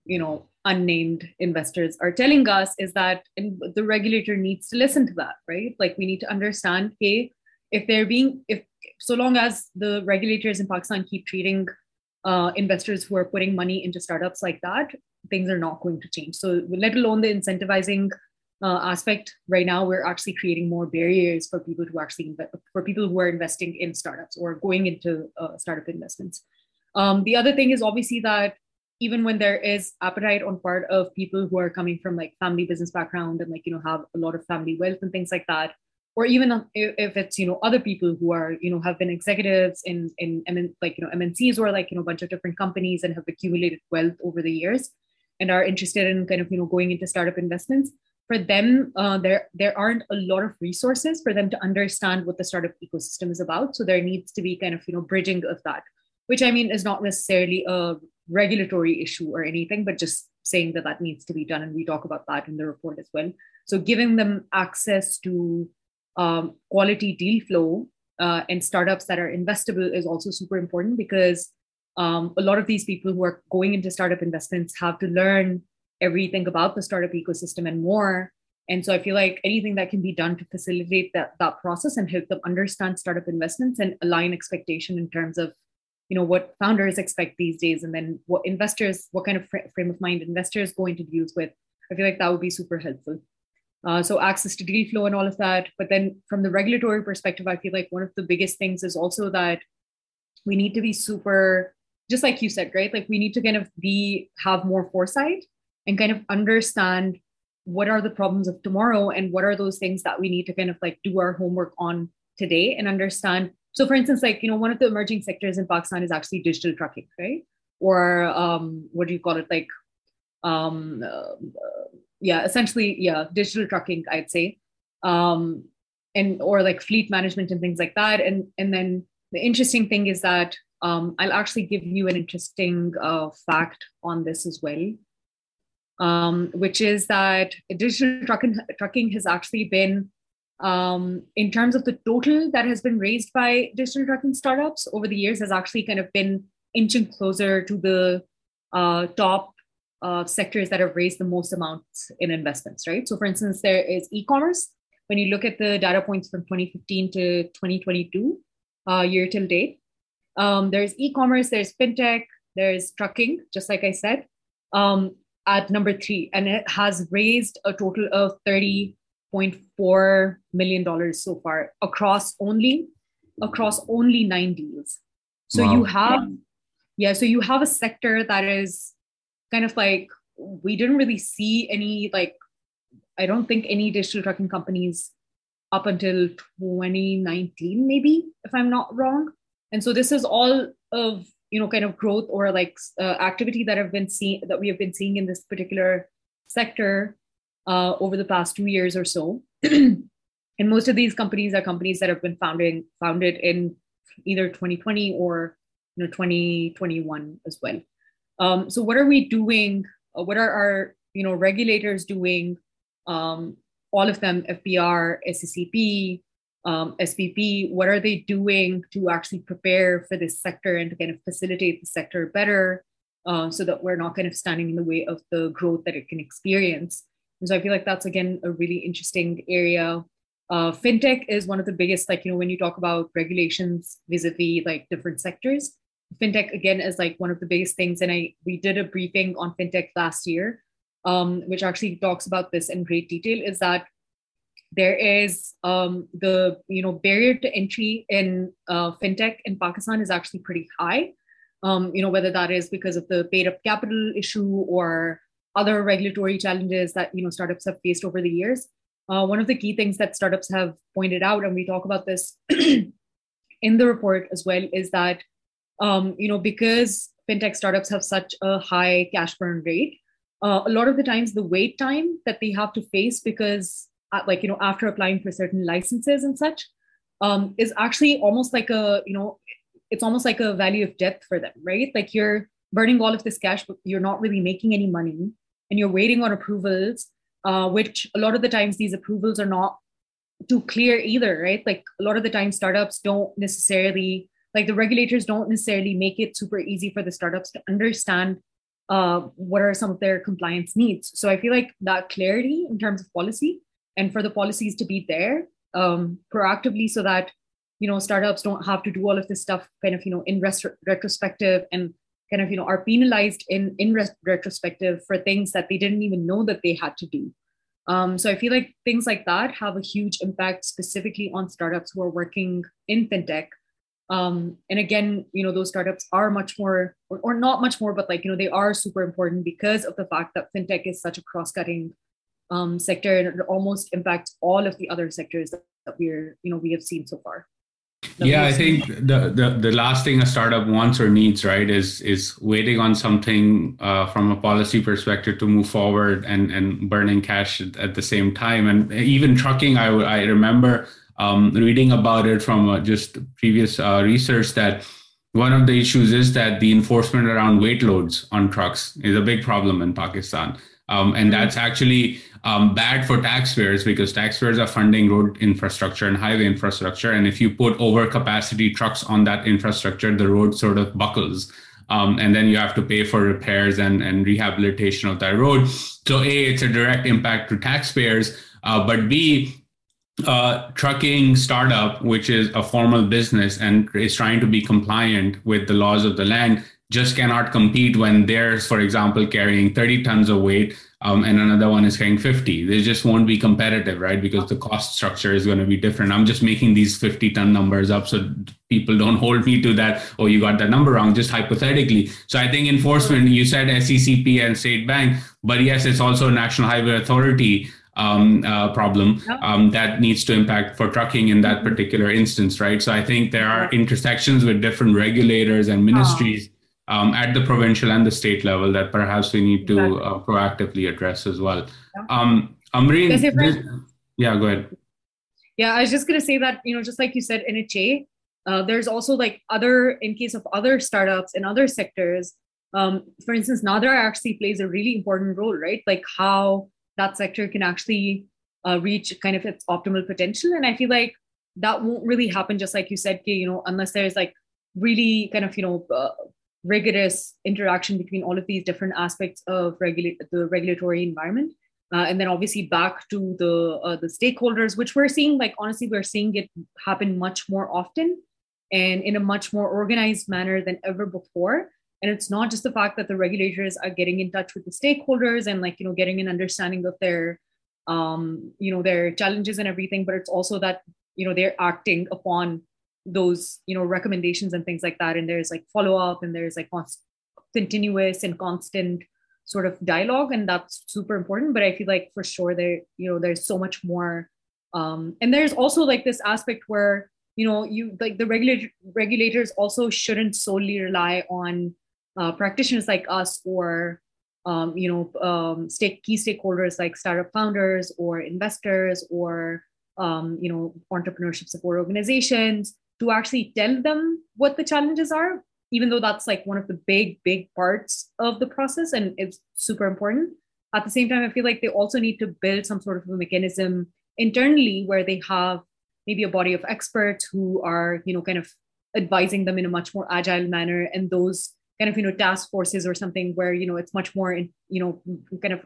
you know, unnamed investors are telling us is that the regulator needs to listen to that, right? Like we need to understand, hey, if they're being, if so long as the regulators in Pakistan keep treating uh, investors who are putting money into startups like that, things are not going to change. So, let alone the incentivizing uh, aspect, right now we're actually creating more barriers for people to actually for people who are investing in startups or going into uh, startup investments. Um, the other thing is obviously that even when there is appetite on part of people who are coming from like family business background and like you know have a lot of family wealth and things like that or even if it's you know other people who are you know have been executives in in like you know MNCs or like you know a bunch of different companies and have accumulated wealth over the years and are interested in kind of you know going into startup investments for them uh, there there aren't a lot of resources for them to understand what the startup ecosystem is about. So there needs to be kind of you know bridging of that which i mean is not necessarily a regulatory issue or anything but just saying that that needs to be done. And we talk about that in the report as well. So giving them access to um, quality deal flow uh, and startups that are investable is also super important because um, a lot of these people who are going into startup investments have to learn everything about the startup ecosystem and more And so I feel like anything that can be done to facilitate that, that process and help them understand startup investments and align expectation in terms of, you know, what founders expect these days, and then what investors, what kind of frame of mind investors go into deals with. I feel like that would be super helpful. Uh, so access to deal flow and all of that. But then from the regulatory perspective, I feel like one of the biggest things is also that we need to be super, just like you said, right? Like we need to kind of be have more foresight and kind of understand what are the problems of tomorrow and what are those things that we need to kind of like do our homework on today and understand. So for instance, like, you know, one of the emerging sectors in Pakistan is actually digital trucking, right? Or um, what do you call it? Like um, uh, yeah, essentially, yeah, digital trucking, I'd say, um, and or like fleet management and things like that. And and then the interesting thing is that um, I'll actually give you an interesting uh, fact on this as well, um, which is that digital trucking trucking has actually been um, in terms of the total that has been raised by digital trucking startups over the years has actually kind of been inching closer to the uh, top uh, sectors that have raised the most amounts in investments, right? So, for instance, there is e commerce. When you look at the data points from 2015 to 2022, uh, year till date, um, there's e commerce, there's fintech, there's trucking, just like I said, um, at number three. And it has raised a total of $30.4 million so far across only across only nine deals. So wow. you have yeah, so you have a sector that is kind of like we didn't really see any like I don't think any digital trucking companies up until 2019 maybe if I'm not wrong. And so this is all of you know kind of growth or like uh, activity that have been seen that we have been seeing in this particular sector uh, over the past two years or so. and most of these companies are companies that have been founding founded in either 2020 or you know 2021 as well. Um, so what are we doing? Uh, what are our you know regulators doing? Um, all of them, FBR, SECP, um, SBP, what are they doing to actually prepare for this sector and to kind of facilitate the sector better uh, so that we're not kind of standing in the way of the growth that it can experience? And so I feel like that's again a really interesting area. Uh, fintech is one of the biggest, like, you know, when you talk about regulations vis-a-vis like different sectors, fintech again is like one of the biggest things. And i we did a briefing on fintech last year um, which actually talks about this in great detail is that there is um, the you know barrier to entry in uh, fintech in pakistan is actually pretty high. Um, you know whether that is because of the paid up capital issue or other regulatory challenges that you know startups have faced over the years. Uh, one of the key things that startups have pointed out and we talk about this in the report as well is that um, you know, because fintech startups have such a high cash burn rate, uh, a lot of the times the wait time that they have to face because, uh, like, you know, after applying for certain licenses and such, um, is actually almost like a, you know, it's almost like a value of death for them, right? Like you're burning all of this cash, but you're not really making any money and you're waiting on approvals, uh, which a lot of the times these approvals are not too clear either, right? Like a lot of the time startups don't necessarily like the regulators don't necessarily make it super easy for the startups to understand uh, what are some of their compliance needs. So I feel like that clarity in terms of policy and for the policies to be there um, proactively so that you know startups don't have to do all of this stuff kind of you know in res- retrospective and kind of you know are penalized in in res- retrospective for things that they didn't even know that they had to do um, so i feel like things like that have a huge impact specifically on startups who are working in fintech um, and again you know those startups are much more or, or, not much more but like you know they are super important because of the fact that fintech is such a cross-cutting um, sector and it almost impacts all of the other sectors that, that we're you know we have seen so far. Yeah i think the, the the last thing a startup wants or needs right is is waiting on something uh, from a policy perspective to move forward and and burning cash at the same time. And even trucking i i remember um, reading about it from uh, just previous uh, research that one of the issues is that the enforcement around weight loads on trucks is a big problem in Pakistan. Um, and that's actually um, bad for taxpayers because taxpayers are funding road infrastructure and highway infrastructure. And if you put overcapacity trucks on that infrastructure, the road sort of buckles. um, and then you have to pay for repairs and, and rehabilitation of that road. So a, it's a direct impact to taxpayers, uh, but b, uh, trucking startup, which is a formal business and is trying to be compliant with the laws of the land, just cannot compete when they're, for example, carrying 30 tons of weight um, and another one is carrying 50. They just won't be competitive, right? Because the cost structure is going to be different. I'm just making these 50 ton numbers up so people don't hold me to that. Oh, you got that number wrong, just hypothetically. So I think enforcement, you said SECP and state bank, but yes, it's also national highway authority um, uh, problem um, that needs to impact for trucking in that particular instance, right? So I think there are intersections with different regulators and ministries um, at the provincial and the state level that perhaps we need to uh, proactively address as well. Um, Amreen, this, yeah, go ahead. Yeah, I was just going to say that, you know, just like you said, NHA, uh, there's also like other, in case of other startups in other sectors, um, for instance, NADRA actually plays a really important role, right? Like how that sector can actually uh, reach kind of its optimal potential. And I feel like that won't really happen, just like you said, you know, unless there's like really kind of, you know, uh, rigorous interaction between all of these different aspects of regulate the regulatory environment. Uh, and then obviously back to the uh, the stakeholders, which we're seeing, like honestly, we're seeing it happen much more often and in a much more organized manner than ever before. And it's not just the fact that the regulators are getting in touch with the stakeholders and like you know getting an understanding of their um, you know their challenges and everything, but it's also that you know they're acting upon those you know recommendations and things like that. And there's like follow up and there's like continuous and constant sort of dialogue and that's super important. But i feel like for sure there you know there's so much more um, and there's also like this aspect where you know you like the regulator regulators also shouldn't solely rely on uh, practitioners like us or um, you know um, stake, key stakeholders like startup founders or investors or um, you know entrepreneurship support organizations to actually tell them what the challenges are, even though that's like one of the big, big parts of the process and it's super important. At the same time, I feel like they also need to build some sort of a mechanism internally where they have maybe a body of experts who are, you know, kind of advising them in a much more agile manner and those kind of, you know, task forces or something where, you know, it's much more, in, you know, kind of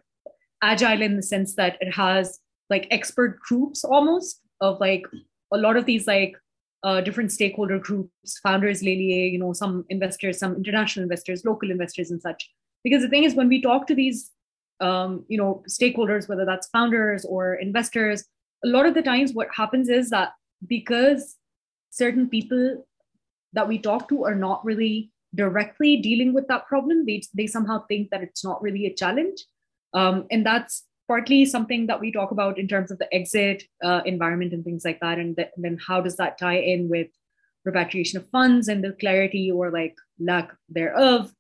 agile in the sense that it has like expert groups almost of like a lot of these like uh, different stakeholder groups, founders, Lelie, you know, some investors, some international investors, local investors, and such. Because the thing is, when we talk to these, um, you know, stakeholders, whether that's founders or investors, a lot of the times what happens is that because certain people that we talk to are not really directly dealing with that problem, they they somehow think that it's not really a challenge, um, and that's partly something that we talk about in terms of the exit uh, environment and things like that. And, and, then how does that tie in with repatriation of funds and the clarity or like lack thereof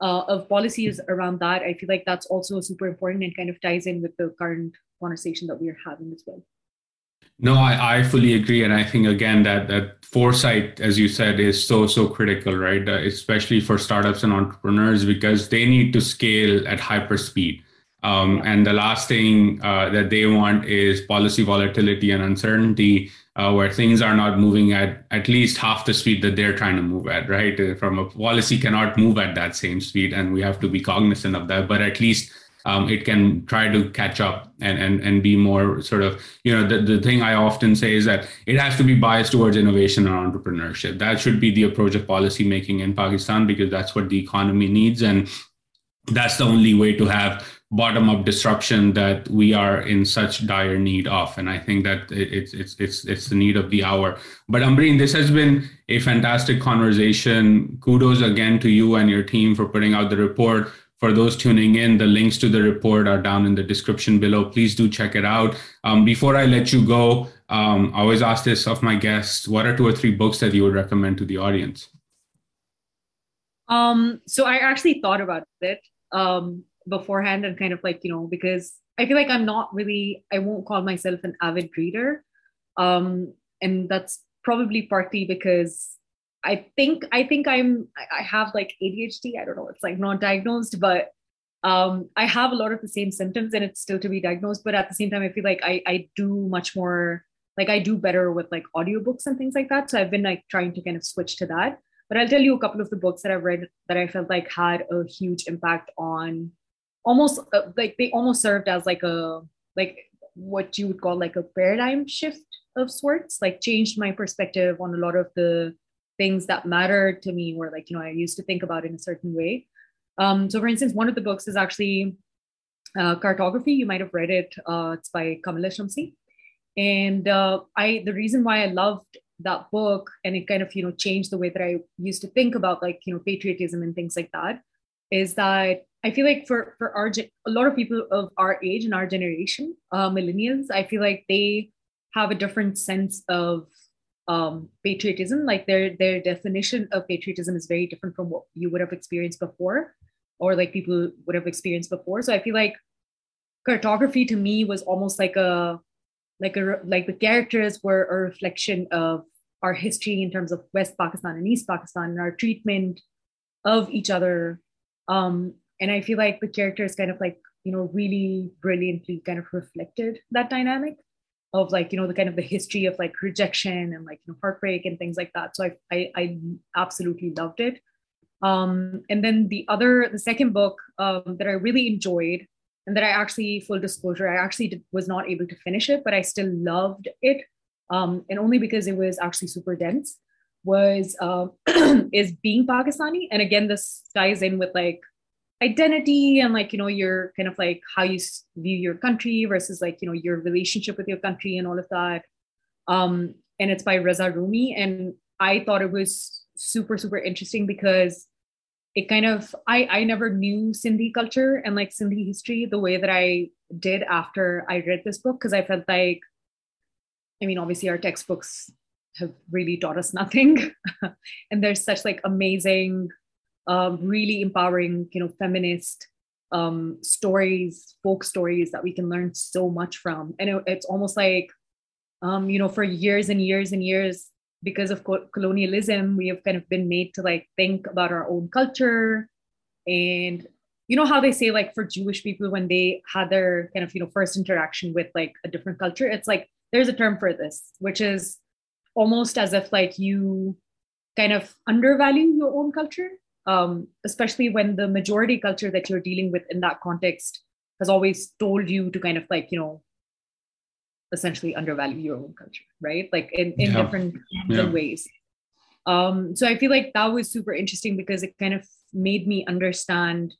uh, of policies around that? I feel like that's also super important and kind of ties in with the current conversation that we are having as well no, I, I fully agree, and I think again that that foresight, as you said, is so so critical, right? Uh, especially for startups and entrepreneurs because they need to scale at hyper speed. Um, and the last thing uh, that they want is policy volatility and uncertainty, uh, where things are not moving at at least half the speed that they're trying to move at, right? Uh, from a policy cannot move at that same speed, and we have to be cognizant of that. But at least um, it can try to catch up and, and, and be more sort of, you know, the, the thing I often say is that it has to be biased towards innovation and entrepreneurship. That should be the approach of policy making in Pakistan because that's what the economy needs. And that's the only way to have bottom up disruption that we are in such dire need of and i think that it's it's it's it's the need of the hour but amreen this has been a fantastic conversation kudos again to you and your team for putting out the report for those tuning in the links to the report are down in the description below. Please do check it out. Um, before i let you go um, i always ask this of my guests what are two or three books that you would recommend to the audience? Um, so i actually thought about it um, beforehand and kind of like you know because i feel like i'm not really i won't call myself an avid reader. Um and that's probably partly because i think i think i'm i have like adhd i don't know it's like not diagnosed but um i have a lot of the same symptoms and it's still to be diagnosed but at the same time i feel like i i do much more like i do better with like audiobooks and things like that. So i've been like trying to kind of switch to that. But I'll tell you a couple of the books that I've read that I felt like had a huge impact on almost uh, like they almost served as like a like what you would call like a paradigm shift of sorts like changed my perspective on a lot of the things that mattered to me were like you know i used to think about in a certain way. Um, so for instance one of the books is actually uh, Kartography. You might have read it. Uh, it's by Kamila Shamsie and uh, i the reason why i loved that book and it kind of you know changed the way that i used to think about like you know patriotism and things like that is that I feel like for for our a lot of people of our age and our generation, uh, millennials, I feel like they have a different sense of um, patriotism. Like their their definition of patriotism is very different from what you would have experienced before, or like people would have experienced before. So I feel like Kartography to me was almost like a like a like the characters were a reflection of our history in terms of West Pakistan and East Pakistan and our treatment of each other um, and I feel like the characters kind of like, you know, really brilliantly kind of reflected that dynamic of like, you know, the kind of the history of like rejection and like, you know, heartbreak and things like that. So I, I, I absolutely loved it. Um, and then the other, the second book um, that I really enjoyed and that I actually, full disclosure, I actually did, was not able to finish it, but I still loved it. Um, and only because it was actually super dense was uh, is being Pakistani. And again, this ties in with like identity and like you know your kind of like how you view your country versus like you know your relationship with your country and all of that. Um and it's by Raza Rumi. And I thought it was super super interesting because it kind of I I never knew Sindhi culture and like Sindhi history the way that I did after I read this book because I felt like I mean obviously our textbooks have really taught us nothing. And there's such like amazing um, really empowering, you know, feminist um, stories, folk stories that we can learn so much from. And it, it's almost like, um, you know, for years and years and years, because of co- colonialism, we have kind of been made to like think about our own culture. And you know how they say like for Jewish people when they had their kind of you know first interaction with like a different culture, it's like there's a term for this, which is almost as if like you kind of undervalue your own culture um, especially when the majority culture that you're dealing with in that context has always told you to kind of like you know essentially undervalue your own culture right like in, in yeah. different yeah. ways um, so i feel like that was super interesting because it kind of made me understand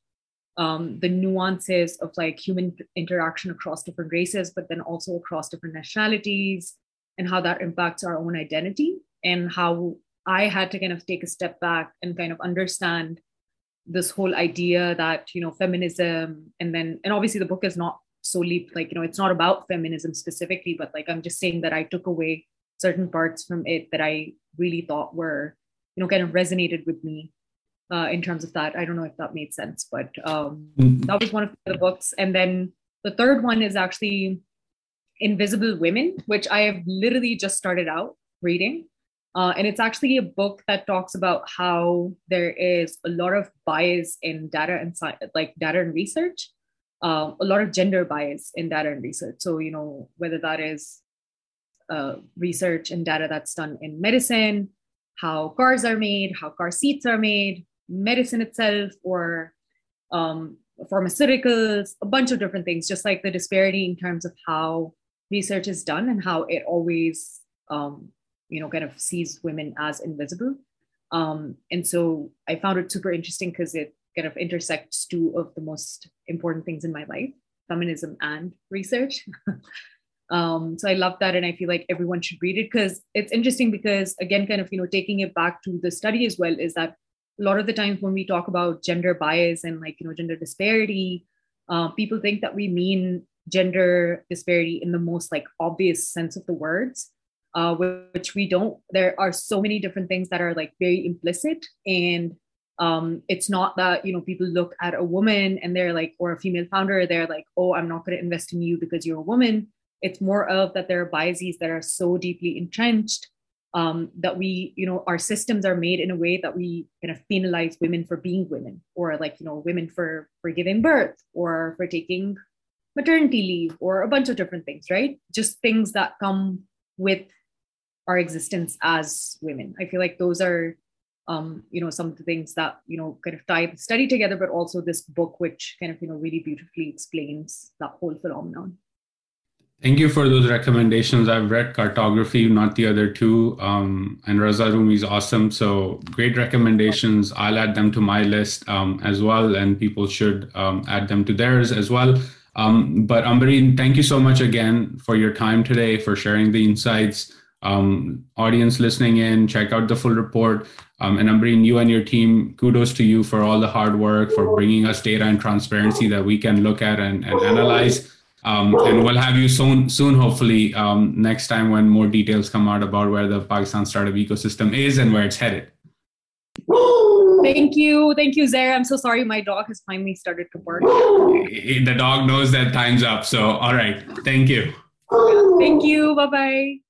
um, the nuances of like human interaction across different races but then also across different nationalities and how that impacts our own identity and how I had to kind of take a step back and kind of understand this whole idea that you know feminism and then and obviously the book is not solely like you know it's not about feminism specifically but like i'm just saying that i took away certain parts from it that i really thought were you know kind of resonated with me uh, in terms of that. I don't know if that made sense but um, mm-hmm. that was one of the books. And then the third one is actually invisible women which i have literally just started out reading uh, and it's actually a book that talks about how there is a lot of bias in data and like data and research, uh, a lot of gender bias in data and research. So, you know, whether that is uh, research and data that's done in medicine, how cars are made, how car seats are made, medicine itself, or um, pharmaceuticals, a bunch of different things, just like the disparity in terms of how research is done and how it always um, you know kind of sees women as invisible. Um, and so i found it super interesting because it kind of intersects two of the most important things in my life feminism and research. Um, so i love that and i feel like everyone should read it because it's interesting because again kind of you know taking it back to the study as well is that a lot of the times when we talk about gender bias and like you know gender disparity uh, people think that we mean gender disparity in the most like obvious sense of the words uh, which we don't. There are so many different things that are like very implicit, and um, it's not that you know people look at a woman and they're like, or a female founder, they're like, oh, I'm not going to invest in you because you're a woman. It's more of that there are biases that are so deeply entrenched um, that we, you know, our systems are made in a way that we kind of penalize women for being women, or like you know, women for for giving birth, or for taking maternity leave, or a bunch of different things, right? Just things that come with our existence as women. I feel like those are um, you know, some of the things that, you know, kind of tie the study together, but also this book, which kind of, you know, really beautifully explains that whole phenomenon. Thank you for those recommendations. I've read Kartography, not the other two, um, and Raza Rumi is awesome. So great recommendations. I'll add them to my list um, as well, and people should um, add them to theirs as well. Um, but Ambareen, thank you so much again for your time today, for sharing the insights. Um, audience listening in, check out the full report. Um, and Ambareen, you and your team, kudos to you for all the hard work, for bringing us data and transparency that we can look at and, and analyze. Um, and we'll have you soon, soon hopefully, um, next time when more details come out about where the Pakistan startup ecosystem is and where it's headed. Thank you. Thank you, Uzair. I'm so sorry. My dog has finally started to bark. The dog knows that time's up. So, all right. Thank you. Thank you. Bye bye.